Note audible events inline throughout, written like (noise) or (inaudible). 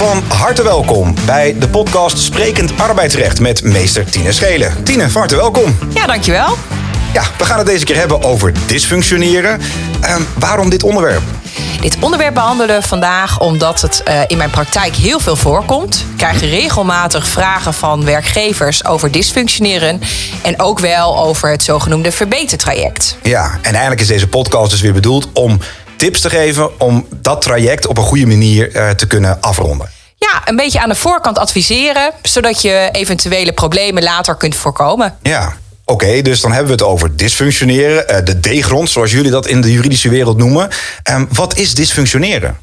Van harte welkom bij de podcast Sprekend Arbeidsrecht met meester Tine Schelen. Tine, van harte welkom. Ja, dankjewel. Ja, we gaan het deze keer hebben over dysfunctioneren. Ehm, waarom dit onderwerp? Dit onderwerp behandelen we vandaag omdat het uh, in mijn praktijk heel veel voorkomt. Ik krijg regelmatig vragen van werkgevers over dysfunctioneren en ook wel over het zogenoemde verbetertraject. Ja, en eigenlijk is deze podcast dus weer bedoeld om tips te geven om dat traject op een goede manier uh, te kunnen afronden. Ja, een beetje aan de voorkant adviseren, zodat je eventuele problemen later kunt voorkomen. Ja, Oké, dus dan hebben we het over dysfunctioneren, eh, de D-grond, zoals jullie dat in de juridische wereld noemen. Um, wat is dysfunctioneren?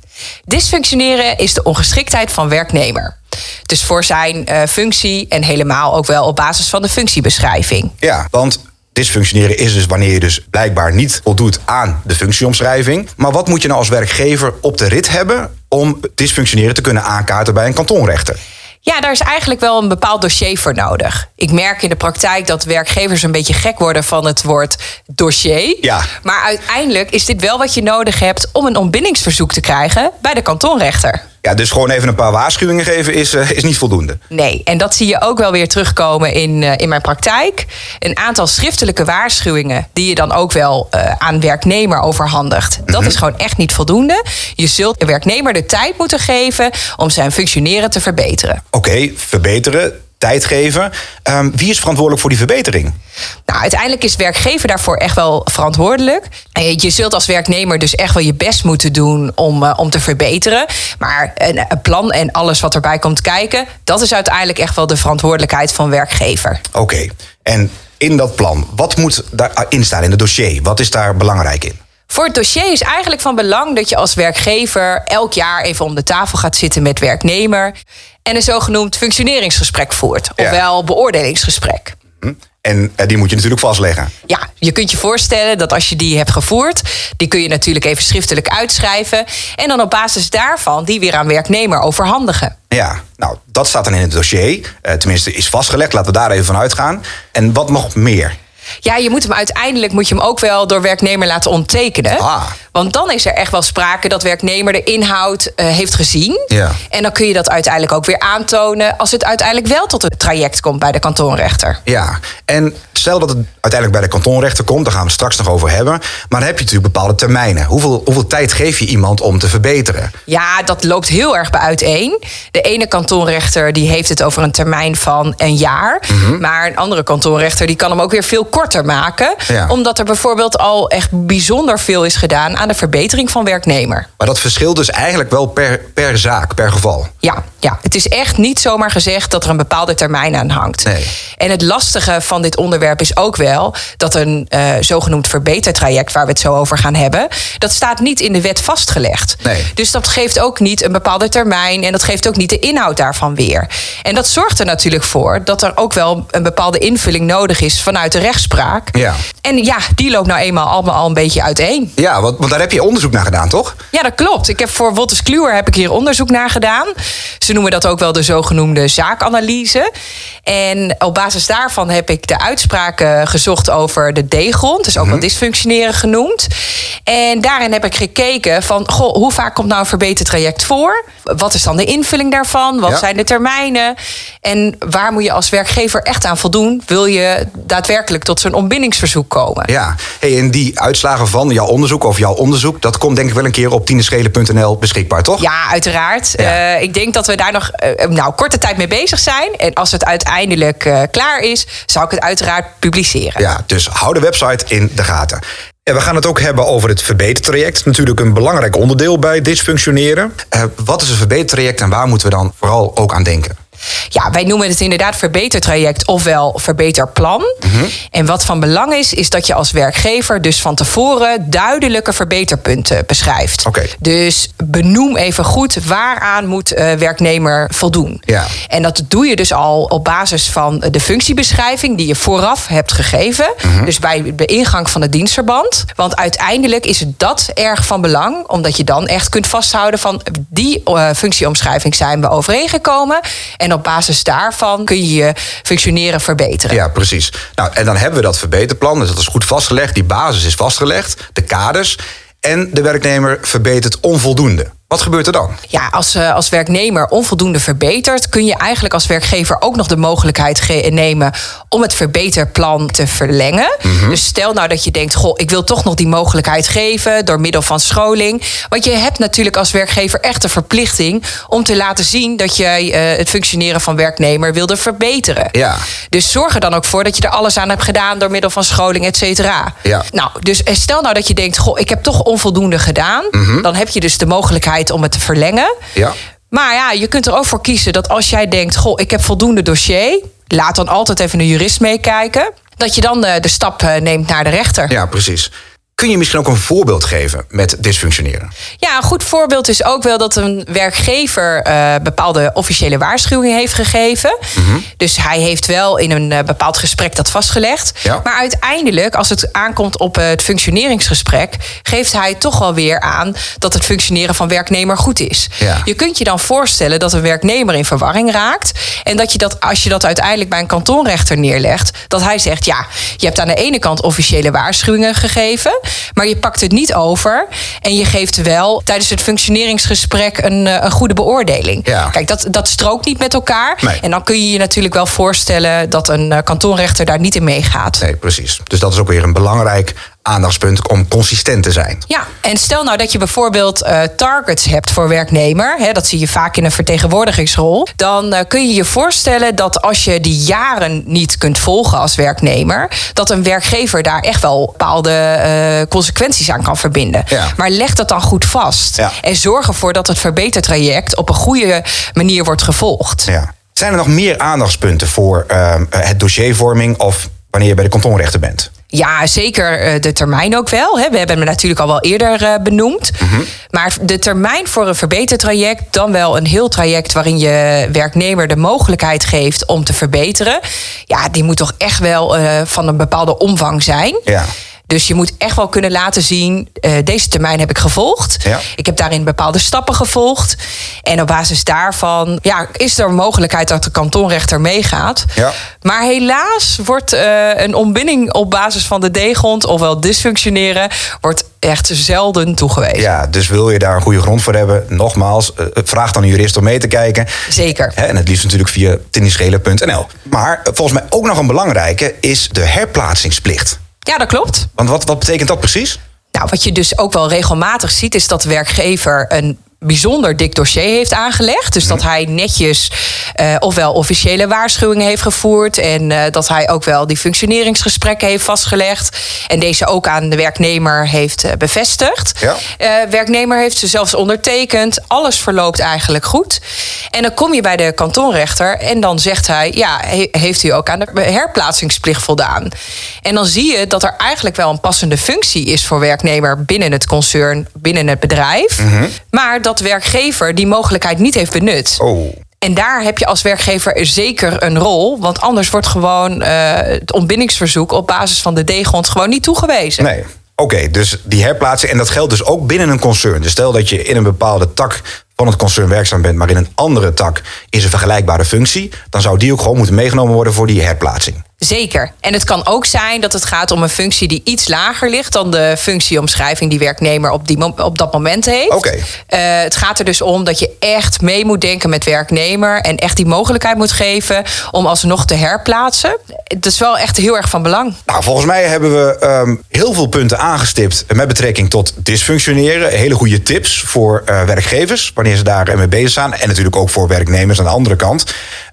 Dysfunctioneren is de ongeschiktheid van werknemer. Dus voor zijn uh, functie en helemaal ook wel op basis van de functiebeschrijving. Ja, want dysfunctioneren is dus wanneer je dus blijkbaar niet voldoet aan de functieomschrijving. Maar wat moet je nou als werkgever op de rit hebben om dysfunctioneren te kunnen aankaarten bij een kantonrechter? Ja, daar is eigenlijk wel een bepaald dossier voor nodig. Ik merk in de praktijk dat werkgevers een beetje gek worden van het woord dossier. Ja. Maar uiteindelijk is dit wel wat je nodig hebt om een ontbindingsverzoek te krijgen bij de kantonrechter. Ja, dus gewoon even een paar waarschuwingen geven is, uh, is niet voldoende. Nee, en dat zie je ook wel weer terugkomen in, uh, in mijn praktijk. Een aantal schriftelijke waarschuwingen die je dan ook wel uh, aan werknemer overhandigt. Dat is gewoon echt niet voldoende. Je zult de werknemer de tijd moeten geven om zijn functioneren te verbeteren. Oké, okay, verbeteren tijd geven. Um, wie is verantwoordelijk voor die verbetering? Nou, uiteindelijk is werkgever daarvoor echt wel verantwoordelijk. Je zult als werknemer dus echt wel je best moeten doen om, uh, om te verbeteren. Maar een, een, plan en alles wat erbij komt kijken, dat is uiteindelijk echt wel de verantwoordelijkheid van werkgever. Oké, okay. en in dat plan, wat moet daarin staan in het dossier? Wat is daar belangrijk in? Voor het dossier is eigenlijk van belang dat je als werkgever elk jaar even om de tafel gaat zitten met werknemer en een zogenoemd functioneringsgesprek voert, ofwel ja. beoordelingsgesprek. En die moet je natuurlijk vastleggen. Ja, je kunt je voorstellen dat als je die hebt gevoerd, die kun je natuurlijk even schriftelijk uitschrijven. En dan op basis daarvan die weer aan werknemer overhandigen. Ja, nou, dat staat dan in het dossier. Uh, tenminste, is vastgelegd. Laten we daar even van uitgaan. En wat nog meer? Ja, je moet hem uiteindelijk moet je hem ook wel door werknemer laten onttekenen. Ah. Want dan is er echt wel sprake dat werknemer de inhoud uh, heeft gezien. Ja. En dan kun je dat uiteindelijk ook weer aantonen als het uiteindelijk wel tot het traject komt bij de kantonrechter. Ja, en stel dat het uiteindelijk bij de kantonrechter komt, daar gaan we straks nog over hebben. Maar dan heb je natuurlijk bepaalde termijnen. Hoeveel, hoeveel tijd geef je iemand om te verbeteren? Ja, dat loopt heel erg bij uiteen. De ene kantonrechter die heeft het over een termijn van een jaar. Mhm. Maar een andere kantonrechter die kan hem ook weer veel korter maken. Ja. Omdat er bijvoorbeeld al echt bijzonder veel is gedaan aan de verbetering van werknemer. Maar dat verschilt dus eigenlijk wel per, per zaak, per geval. Ja, ja, het is echt niet zomaar gezegd dat er een bepaalde termijn aan hangt. Nee. En het lastige van dit onderwerp is ook wel dat een uh, zogenoemd verbetertraject, waar we het zo over gaan hebben, dat staat niet in de wet vastgelegd. Nee. Dus dat geeft ook niet een bepaalde termijn en dat geeft ook niet de inhoud daarvan weer. En dat zorgt er natuurlijk voor dat er ook wel een bepaalde invulling nodig is vanuit de rechtspraak. Ja. En ja, die loopt nou eenmaal allemaal al een beetje uiteen. Ja, want, want daar heb je onderzoek naar gedaan, toch? Ja, dat klopt. Ik heb voor Wolters Kluwer heb ik hier onderzoek naar gedaan. Ze noemen dat ook wel de zogenoemde zaakanalyse. En op basis daarvan heb ik de uitspraken gezocht over de D-grond. Dus ook wel dysfunctioneren genoemd. En daarin heb ik gekeken van, goh, hoe vaak komt nou een verbetertraject voor? Wat is dan de invulling daarvan? Wat Ja. zijn de termijnen? En waar moet je als werkgever echt aan voldoen? Wil je daadwerkelijk tot zo'n ontbindingsverzoek komen? Ja. Hey, en die uitslagen van jouw onderzoek of jouw onderzoek, dat komt denk ik wel een keer op tineschelen.nl beschikbaar, toch? Ja, uiteraard. Ja. Eh, ik denk dat we daar nog eh, nou, korte tijd mee bezig zijn. En als het uiteindelijk eh, klaar is, zou ik het uiteraard publiceren. Ja, dus hou de website in de gaten. En we gaan het ook hebben over het verbetertraject. Natuurlijk een belangrijk onderdeel bij dysfunctioneren. Eh, wat is een verbetertraject en waar moeten we dan vooral ook aan denken? Ja, wij noemen het inderdaad verbetertraject ofwel verbeterplan. En wat van belang is, is dat je als werkgever dus van tevoren duidelijke verbeterpunten beschrijft. Dus benoem even goed waaraan moet eh, werknemer voldoen. Ja. En dat doe je dus al op basis van de functiebeschrijving die je vooraf hebt gegeven. Dus bij de ingang van het dienstverband. Want uiteindelijk is dat erg van belang, omdat je dan echt kunt vasthouden van die eh, functieomschrijving zijn we overeengekomen. En op basis daarvan kun je je functioneren verbeteren. Ja, precies. Nou, en dan hebben we dat verbeterplan. Dus dat is goed vastgelegd. Die basis is vastgelegd. De kaders. En de werknemer verbetert onvoldoende. Wat gebeurt er dan? Ja, als, uh, als werknemer onvoldoende verbetert, kun je eigenlijk als werkgever ook nog de mogelijkheid nemen om het verbeterplan te verlengen. Mhm. Dus stel nou dat je denkt, goh, ik wil toch nog die mogelijkheid geven door middel van scholing. Want je hebt natuurlijk als werkgever echt de verplichting om te laten zien dat jij uh, het functioneren van werknemer wilde verbeteren. Ja. Dus zorg er dan ook voor dat je er alles aan hebt gedaan door middel van scholing, et cetera. Ja. Nou, dus stel nou dat je denkt, goh, ik heb toch onvoldoende gedaan. Mhm. Dan heb je dus de mogelijkheid om het te verlengen. Ja. Maar ja, je kunt er ook voor kiezen dat als jij denkt: Goh, ik heb voldoende dossier. Laat dan altijd even een jurist meekijken. Dat je dan de, eh, de stap eh, neemt naar de rechter. Ja, precies. Kun je misschien ook een voorbeeld geven met dysfunctioneren? Ja, een goed voorbeeld is ook wel dat een werkgever uh, bepaalde officiële waarschuwingen heeft gegeven. Mhm. Dus hij heeft wel in een uh, bepaald gesprek dat vastgelegd. Ja. Maar uiteindelijk, als het aankomt op het functioneringsgesprek, geeft hij toch wel weer aan dat het functioneren van werknemer goed is. Ja. Je kunt je dan voorstellen dat een werknemer in verwarring raakt. En dat je dat, als je dat uiteindelijk bij een kantonrechter neerlegt, dat hij zegt: ja, je hebt aan de ene kant officiële waarschuwingen gegeven. Maar je pakt het niet over. En je geeft wel tijdens het functioneringsgesprek een, eh, een goede beoordeling. Ja. Kijk, dat, dat strookt niet met elkaar. Nee. En dan kun je je natuurlijk wel voorstellen dat een eh, kantonrechter daar niet in meegaat. Nee, precies. Dus dat is ook weer een belangrijk aandachtspunt om consistent te zijn. Ja, en stel nou dat je bijvoorbeeld uh, targets hebt voor werknemer, hè, dat zie je vaak in een vertegenwoordigingsrol, dan uh, kun je je voorstellen dat als je die jaren niet kunt volgen als werknemer, dat een werkgever daar echt wel bepaalde uh, consequenties aan kan verbinden. Ja. Maar leg dat dan goed vast Ja. en zorg ervoor dat het verbetertraject op een goede manier wordt gevolgd. Ja. Zijn er nog meer aandachtspunten voor ehm, het dossiervorming of wanneer je bij de kantonrechter bent? Ja, zeker eh, de termijn ook wel. We hebben hem natuurlijk al wel eerder uh, benoemd. Mhm. Maar de termijn voor een verbetertraject, dan wel een heel traject waarin je werknemer de mogelijkheid geeft om te verbeteren. Ja, die moet toch echt wel uh, van een bepaalde omvang zijn. Ja. Dus je moet echt wel kunnen laten zien, uh, deze termijn heb ik gevolgd. Ja. Ik heb daarin bepaalde stappen gevolgd. En op basis daarvan ja, is er een mogelijkheid dat de kantonrechter meegaat. Ja. Maar helaas wordt uh, een ontbinding op basis van de D-grond, ofwel dysfunctioneren, wordt echt zelden toegewezen. Ja, dus wil je daar een goede grond voor hebben, nogmaals, uh, vraag dan een jurist om mee te kijken. Zeker. En het liefst natuurlijk via tennisschelen.nl. Maar volgens mij ook nog een belangrijke is de herplaatsingsplicht. Ja, dat klopt. Want wat, wat betekent dat precies? Nou, wat je dus ook wel regelmatig ziet, is dat de werkgever een bijzonder dik dossier heeft aangelegd. Dus dat hij netjes uh, ofwel officiële waarschuwingen heeft gevoerd en uh, dat hij ook wel die functioneringsgesprekken heeft vastgelegd en deze ook aan de werknemer heeft uh, bevestigd. Ja. werknemer heeft ze zelfs ondertekend. Alles verloopt eigenlijk goed. En dan kom je bij de kantonrechter en dan zegt hij: ja, he, heeft u ook aan de herplaatsingsplicht voldaan? En dan zie je dat er eigenlijk wel een passende functie is voor werknemer binnen het concern, binnen het bedrijf, mm -hmm. maar dat werkgever die mogelijkheid niet heeft benut. Oh. En daar heb je als werkgever zeker een rol. Want anders wordt gewoon uh, het ontbindingsverzoek op basis van de D-grond gewoon niet toegewezen. Nee. Oké, okay, dus die herplaatsing. En dat geldt dus ook binnen een concern. Dus stel dat je in een bepaalde tak van het concern werkzaam bent, maar in een andere tak is een vergelijkbare functie, dan zou die ook gewoon moeten meegenomen worden voor die herplaatsing. Zeker. En het kan ook zijn dat het gaat om een functie die iets lager ligt dan de functieomschrijving die werknemer op, die, op dat moment heeft. Oké. Uh, het gaat er dus om dat je echt mee moet denken met werknemer en echt die mogelijkheid moet geven om alsnog te herplaatsen. Het is wel echt heel erg van belang. Nou, volgens mij hebben we um, heel veel punten aangestipt met betrekking tot dysfunctioneren. Hele goede tips voor uh, werkgevers wanneer ze daar mee bezig zijn. En natuurlijk ook voor werknemers aan de andere kant.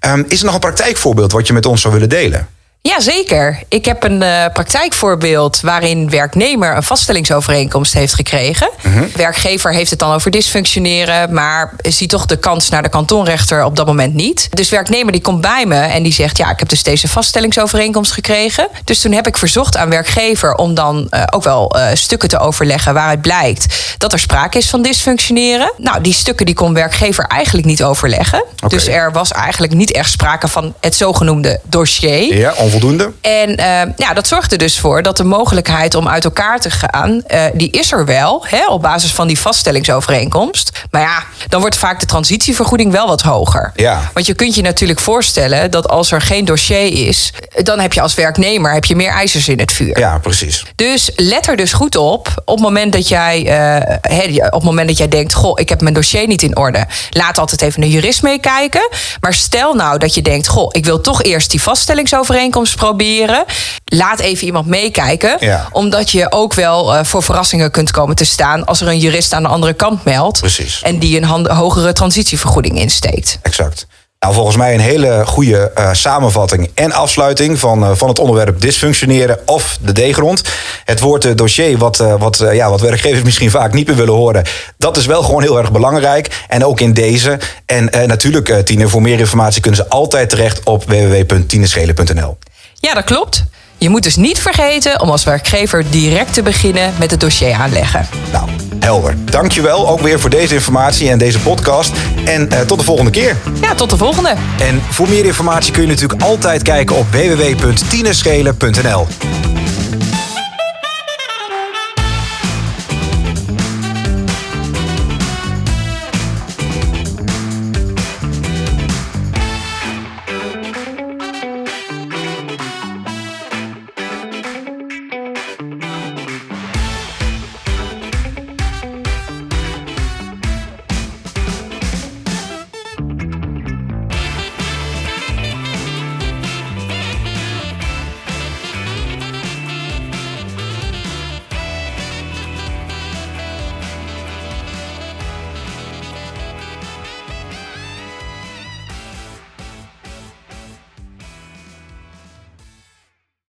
Um, is er nog een praktijkvoorbeeld wat je met ons zou willen delen? Ja, zeker. Ik heb een uh, praktijkvoorbeeld waarin werknemer een vaststellingsovereenkomst heeft gekregen. Mhm. Werkgever heeft het dan over dysfunctioneren, maar ziet toch de kans naar de kantonrechter op dat moment niet. Dus werknemer die komt bij me en die zegt: Ja, ik heb dus deze vaststellingsovereenkomst gekregen. Dus toen heb ik verzocht aan werkgever om dan uh, ook wel uh, stukken te overleggen waaruit blijkt dat er sprake is van dysfunctioneren. Nou, die stukken die kon werkgever eigenlijk niet overleggen. Okay. Dus er was eigenlijk niet echt sprake van het zogenoemde dossier. Ja, onvoldoende. En uh, ja, dat zorgt er dus voor dat de mogelijkheid om uit elkaar te gaan, uh, die is er wel, hè, op basis van die vaststellingsovereenkomst. Maar ja, dan wordt vaak de transitievergoeding wel wat hoger. Ja. Want je kunt je natuurlijk voorstellen dat als er geen dossier is, dan heb je als werknemer heb je meer ijzers in het vuur. Ja, precies. Dus let er dus goed op op het moment dat jij, uh, op het moment dat jij denkt, goh, ik heb mijn dossier niet in orde. Laat altijd even een jurist meekijken. Maar stel nou dat je denkt, goh, ik wil toch eerst die vaststellingsovereenkomst proberen. Laat even iemand meekijken. Ja. Omdat je ook wel uh, voor verrassingen kunt komen te staan als er een jurist aan de andere kant meldt. Precies. En die een hogere transitievergoeding insteekt. Exact. Nou, volgens mij een hele goede uh, samenvatting en afsluiting van, uh, van het onderwerp dysfunctioneren of de D-grond. Het woord uh, dossier, wat, wat, ja, wat werkgevers (laughs) misschien vaak niet meer willen horen, dat is wel gewoon heel erg belangrijk. En ook in deze. En natuurlijk, Tine, voor meer informatie kunnen ze altijd terecht op www.tineschelen.nl. Ja, dat klopt. Je moet dus niet vergeten om als werkgever direct te beginnen met het dossier aanleggen. Nou, helder. Dankjewel ook weer voor deze informatie en deze podcast. En uh, tot de volgende keer. Ja, tot de volgende. En voor meer informatie kun je natuurlijk altijd kijken op www.tineschelen.nl.